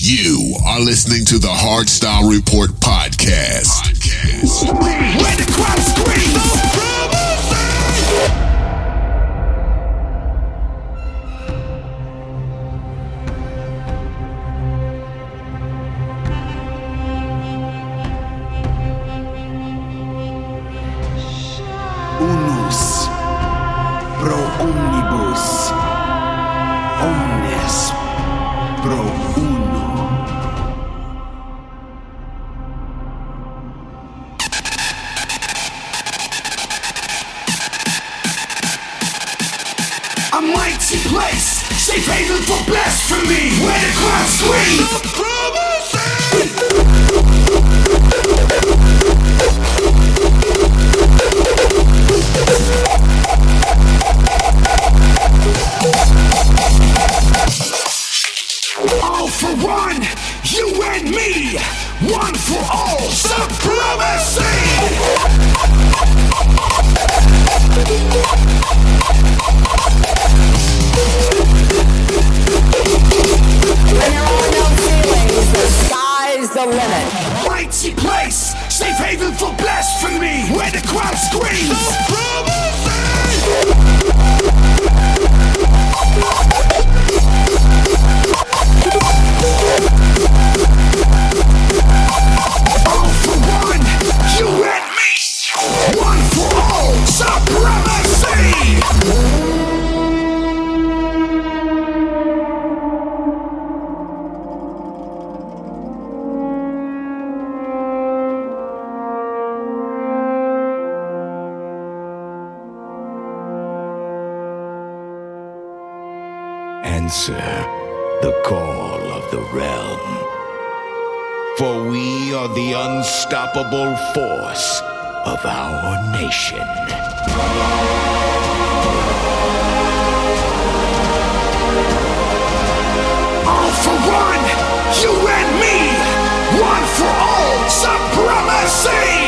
You are listening to the Hardstyle Report podcast. podcast. Where the crowd screams. the call of the realm. For we are the unstoppable force of our nation. All for one, you and me, one for all supremacy.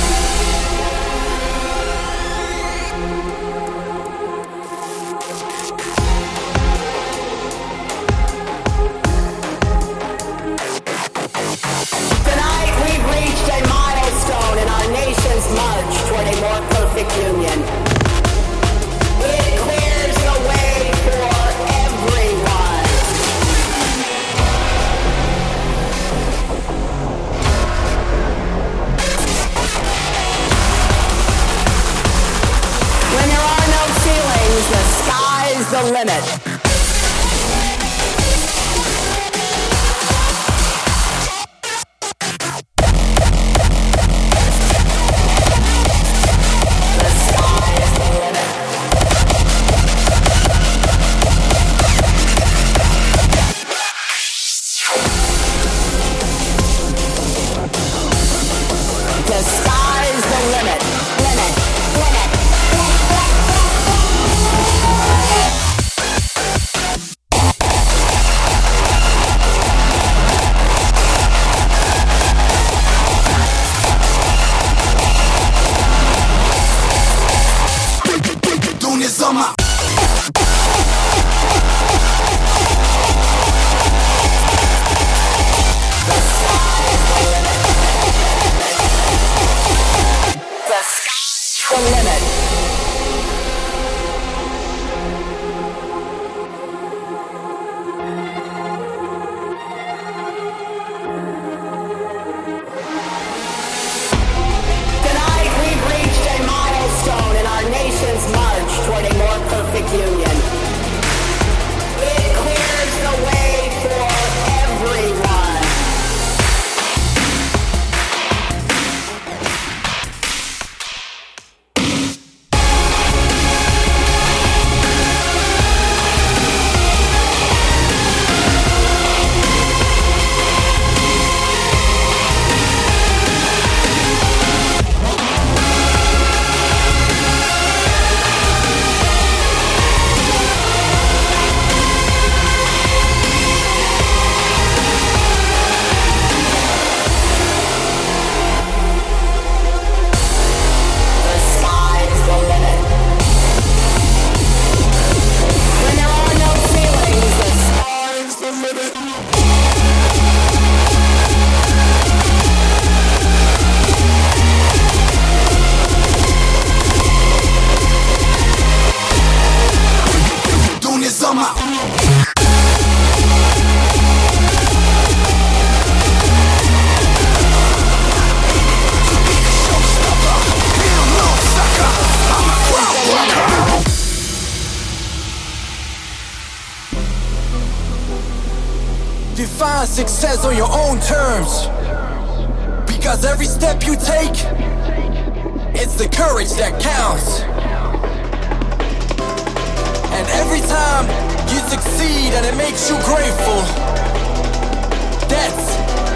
success on your own terms. Because every step you take, it's the courage that counts. And every time you succeed and it makes you grateful, that's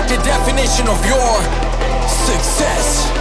the definition of your success.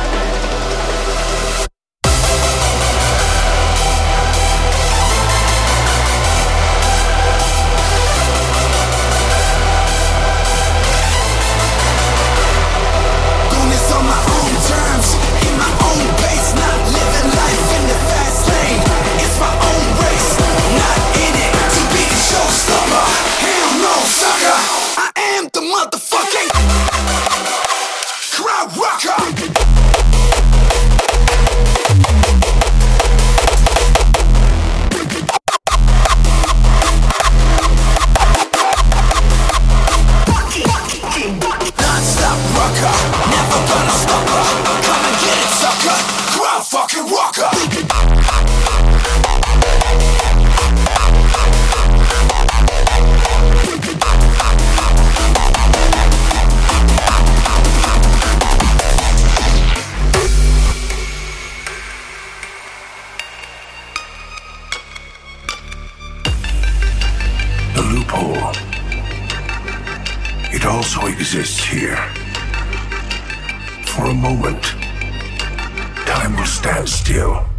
stand still.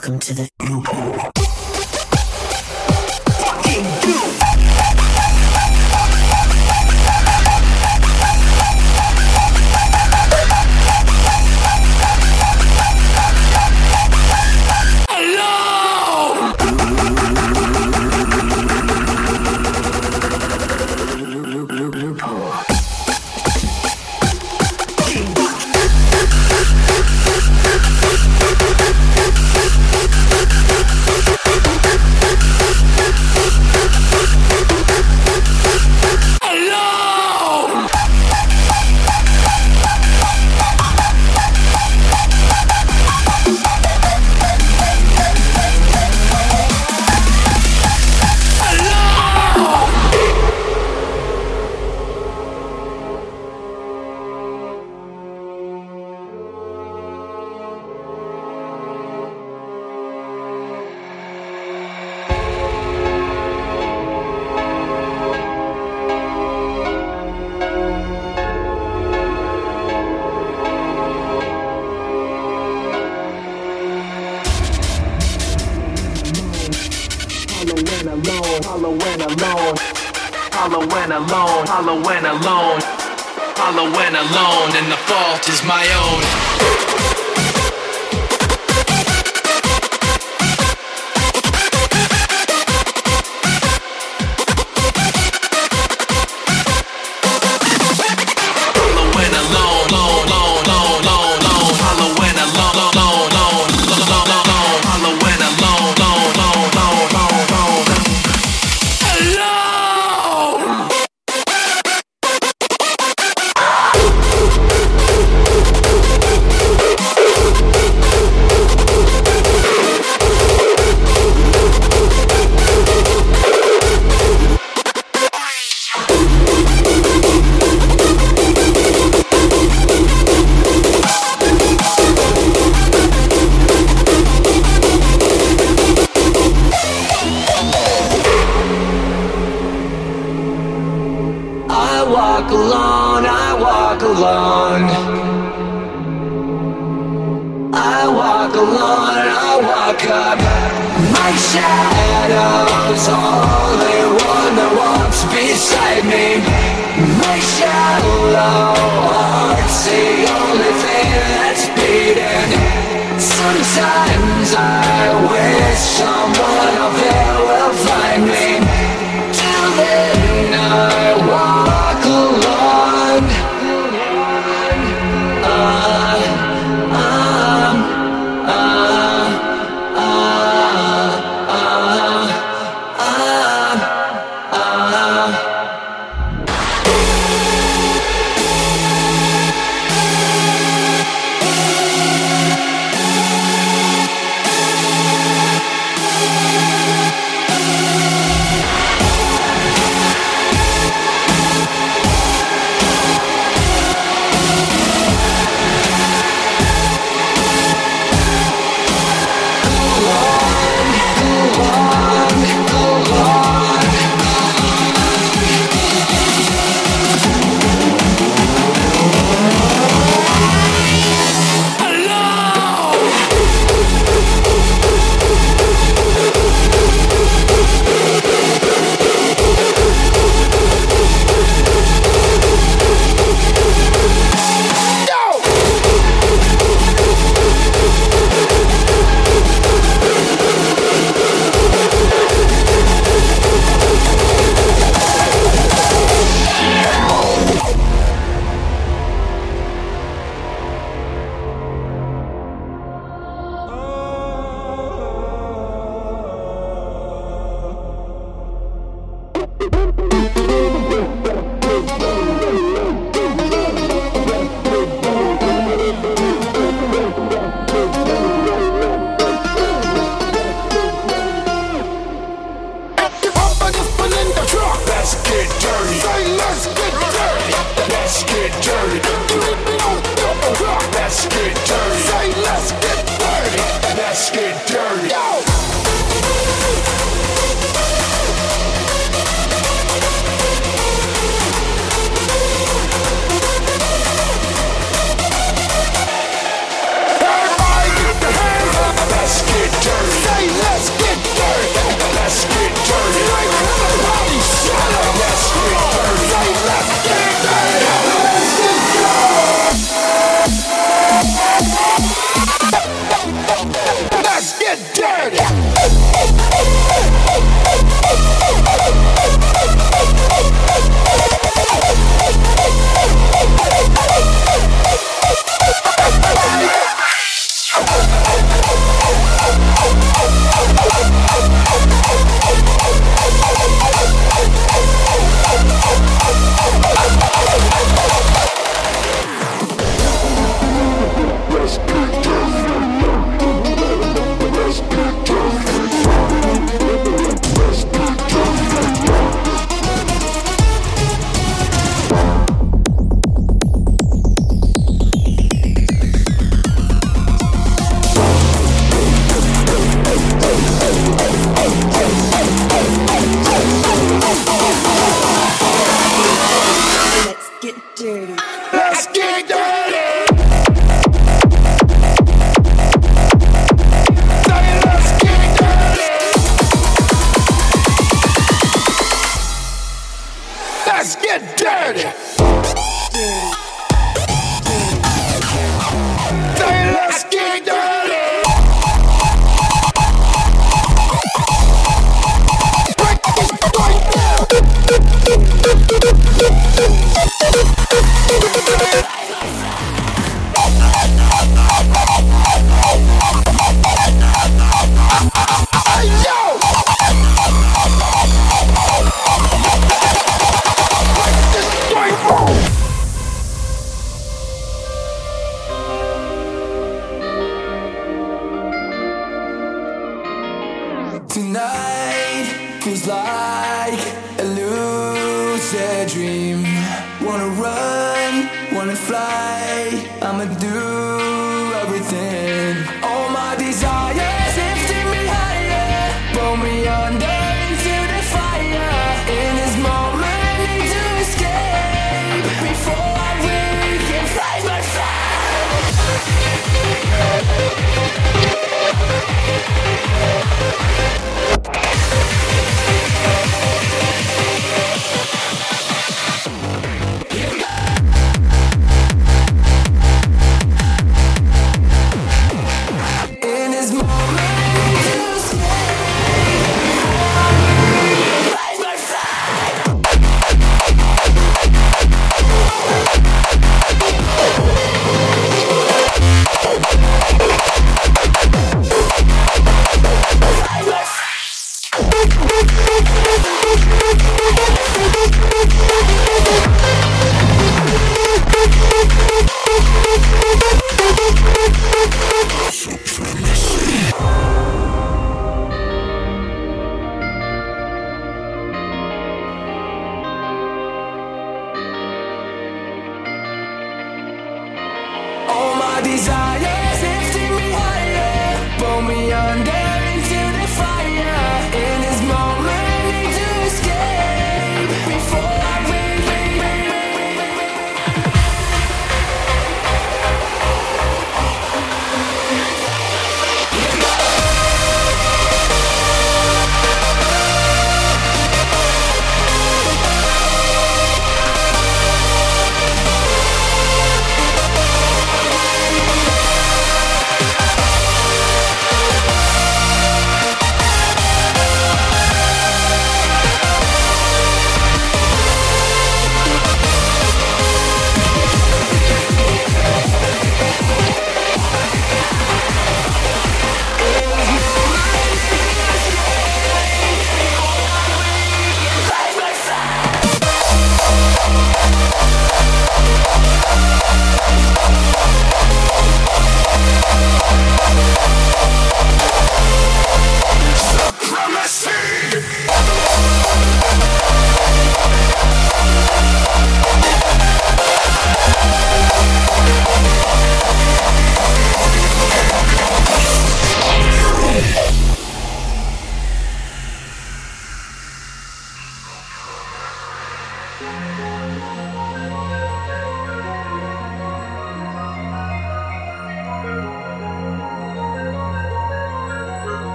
Welcome to the loophole.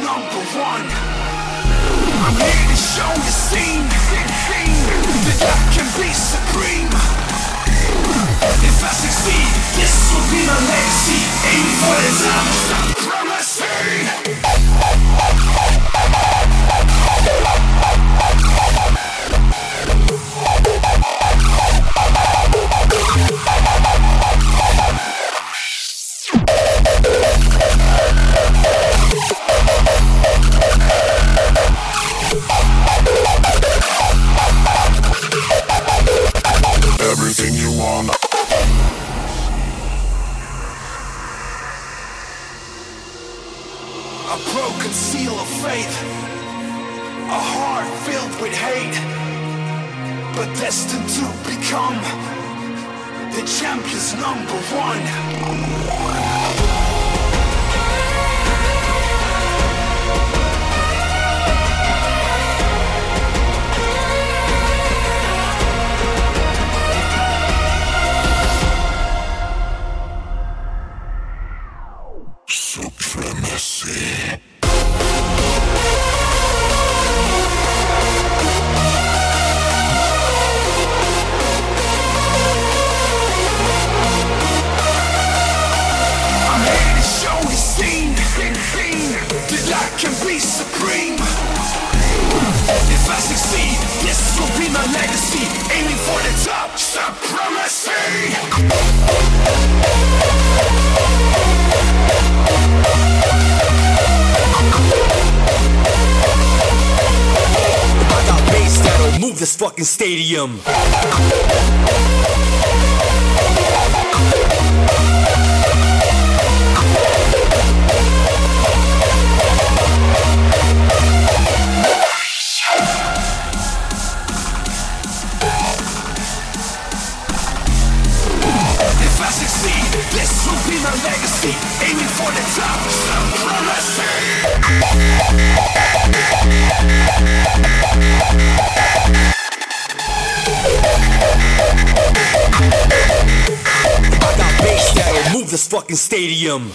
Number one. I'm here to show the scene that I can be supreme. If I succeed, this will be my legacy. Aim for the top, supremacy. fucking stadium. fucking stadium.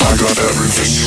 I got everything.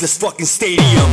this fucking stadium.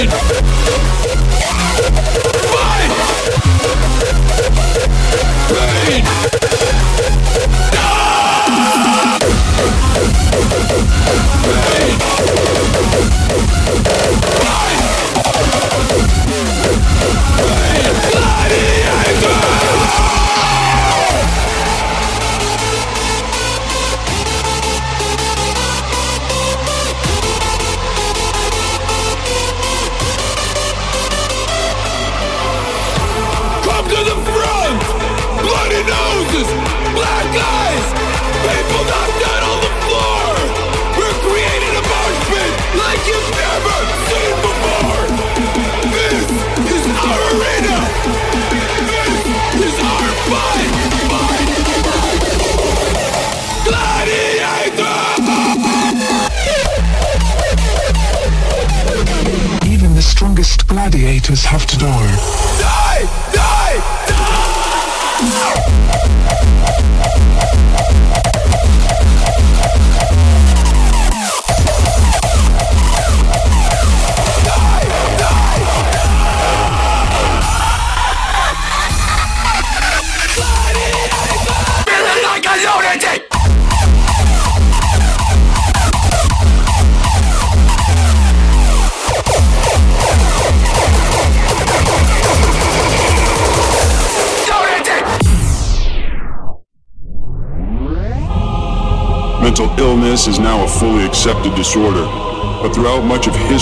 Pain!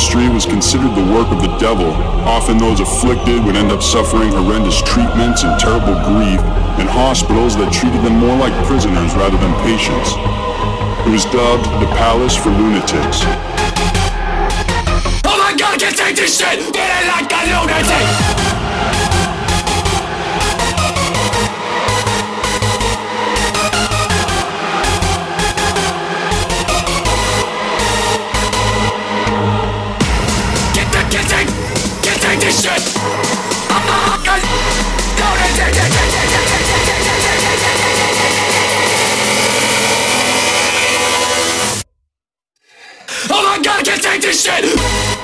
History was considered the work of the devil. Often those afflicted would end up suffering horrendous treatments and terrible grief in hospitals that treated them more like prisoners rather than patients. It was dubbed the Palace for Lunatics. Oh my god, I can't take this shit! Feeling like a lunatic! Oh my god, I can't take this shit!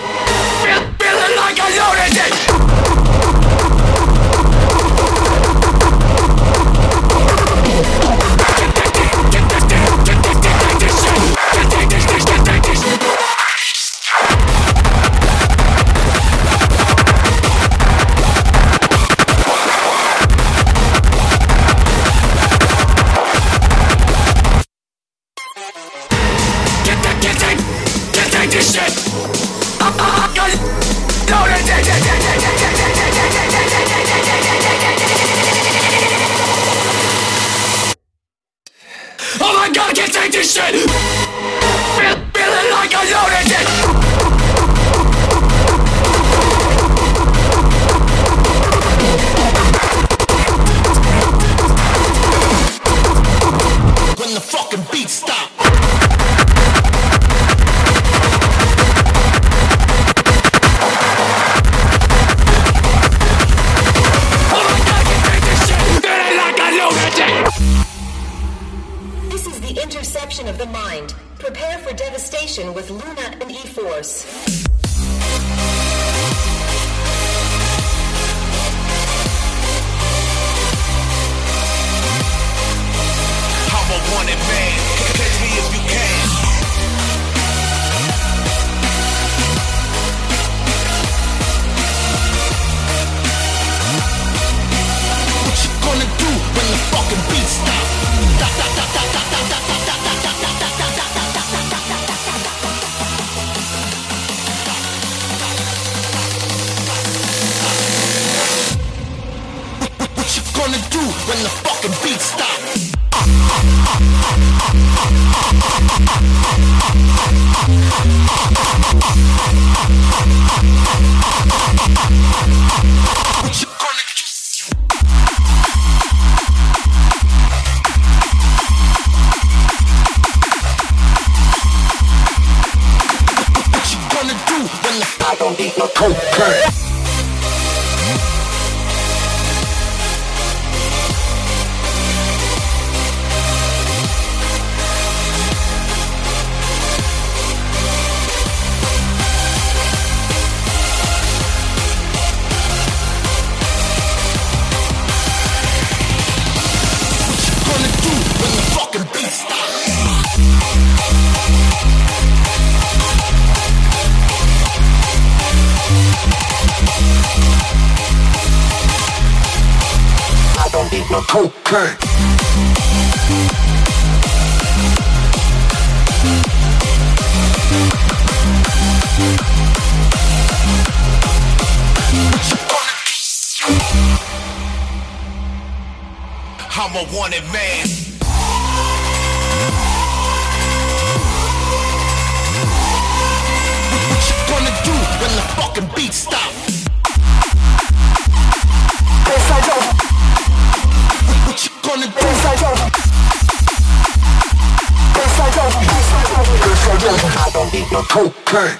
Don't need no cocaine.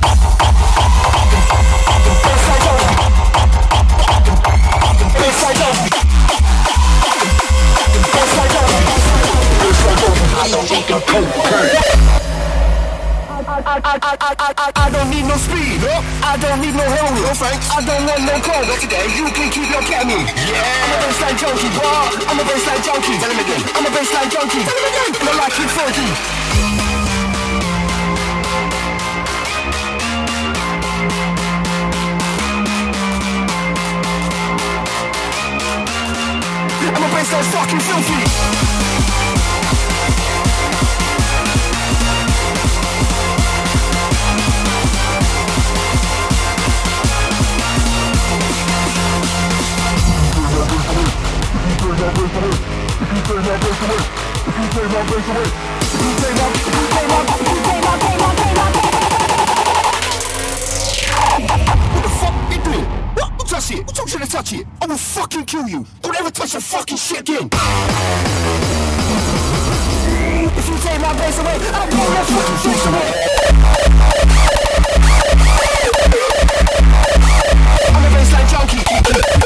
I don't need no cocaine. I, I, I, I, don't need no speed. I don't need no heroin. No thanks. I don't want no. Not today. You can keep your ketamine. Yeah. I'm a bassline junkie, bro. I'm a bassline junkie. Tell him again. I'm a bassline junkie. Tell him again. And I like it funky. Bassline fucking filthy. What the fuck you doing? What? Touch it. Don't try to touch it. I will fucking kill you. Don't ever touch that fucking shit again. If you take my face away, I'll blow your fucking face away. I'm a bassline junkie.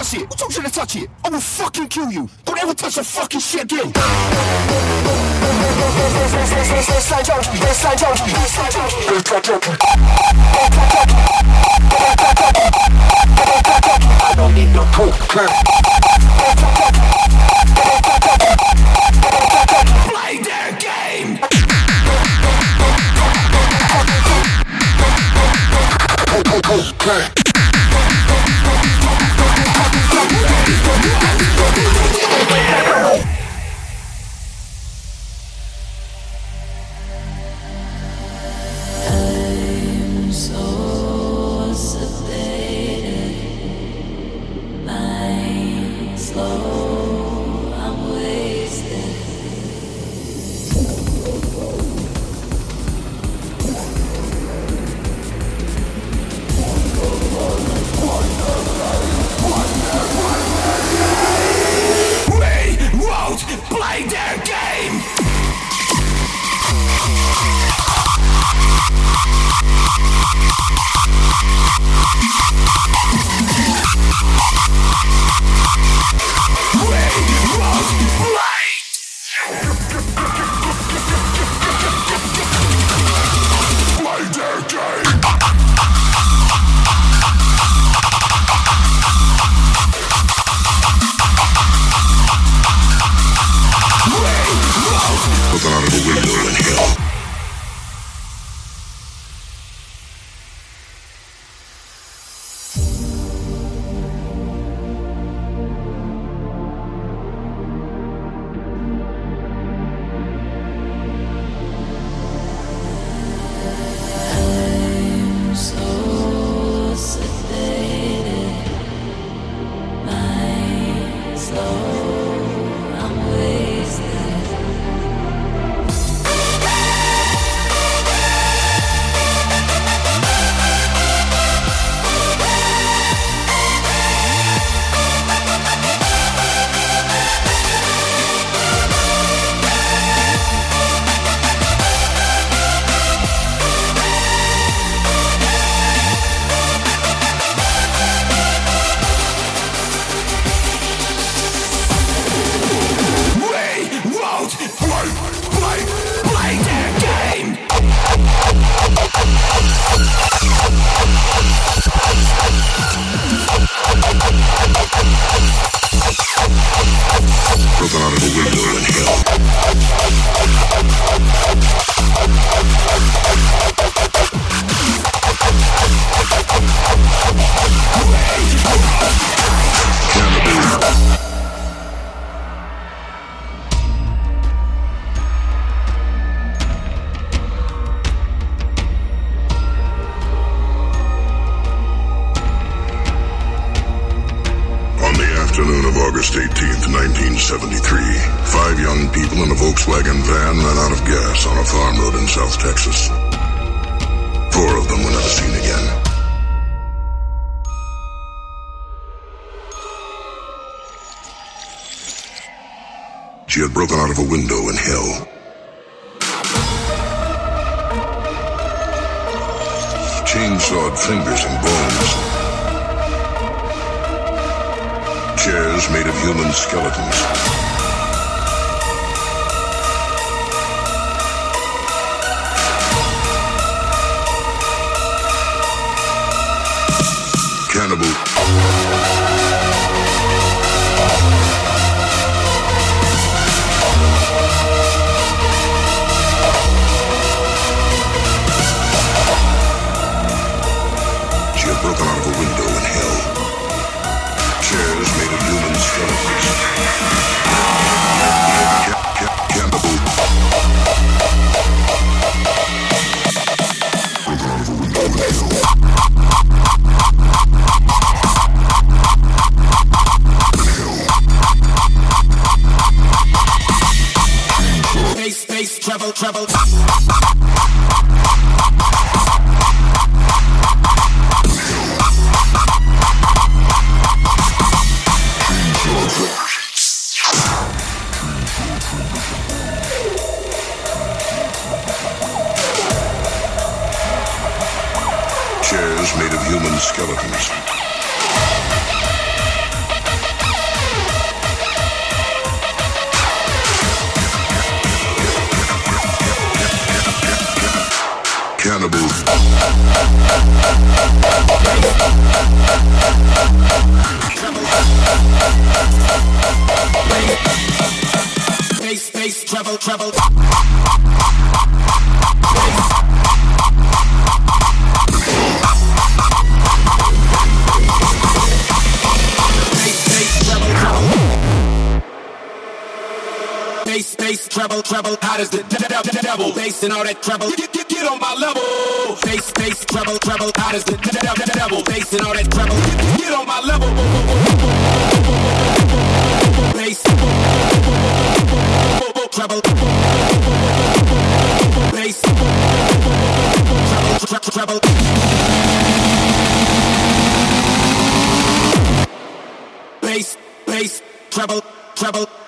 touch it. Who told you to touch it. I will fucking kill you. Don't ever touch the fucking shit again. I don't need no talk. Turn. chainsawed fingers and bones. Chairs made of human skeletons. Treble, treble. How does the de- de- de- devil bass and all that treble? Get, get, get on my level. Bass, bass, treble, treble. How does the de- de- de- devil bass and all that treble? Get, get on my level. Bass, treble, bass, treble, treble, treble. Bass, bass, treble, treble.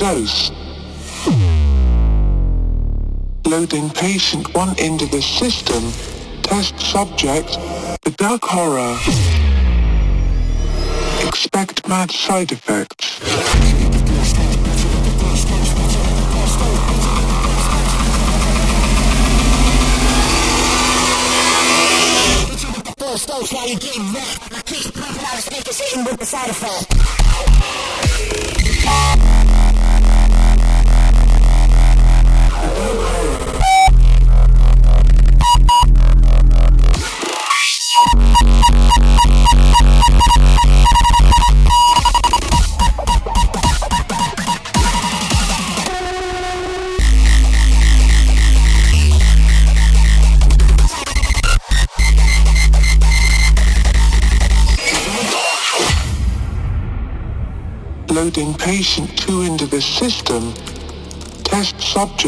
Dose. Loading patient one into the system. Test subject. The dark horror. Expect mad side effects. Pumping out of hitting with the side effect.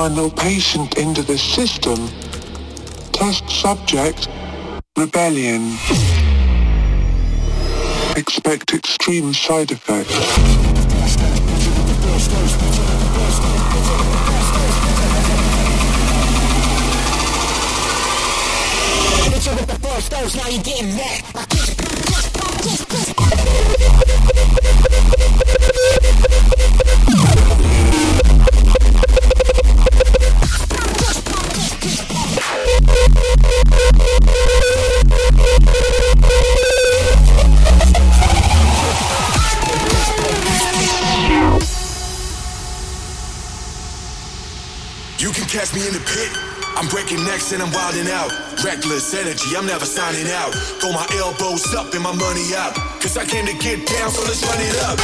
final patient into the system. Test subject. Rebelion. Expect extreme side effects. With the four stones, now you're getting wet. And I'm wilding out. Reckless energy, I'm never signing out. Throw my elbows up and my money out. Cause I came to get down, so let's run it up.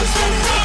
Let's run it up.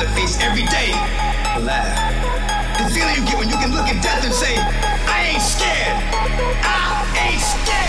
In the face every day and laugh. The feeling you get when you can look at death and say, I ain't scared. I ain't scared.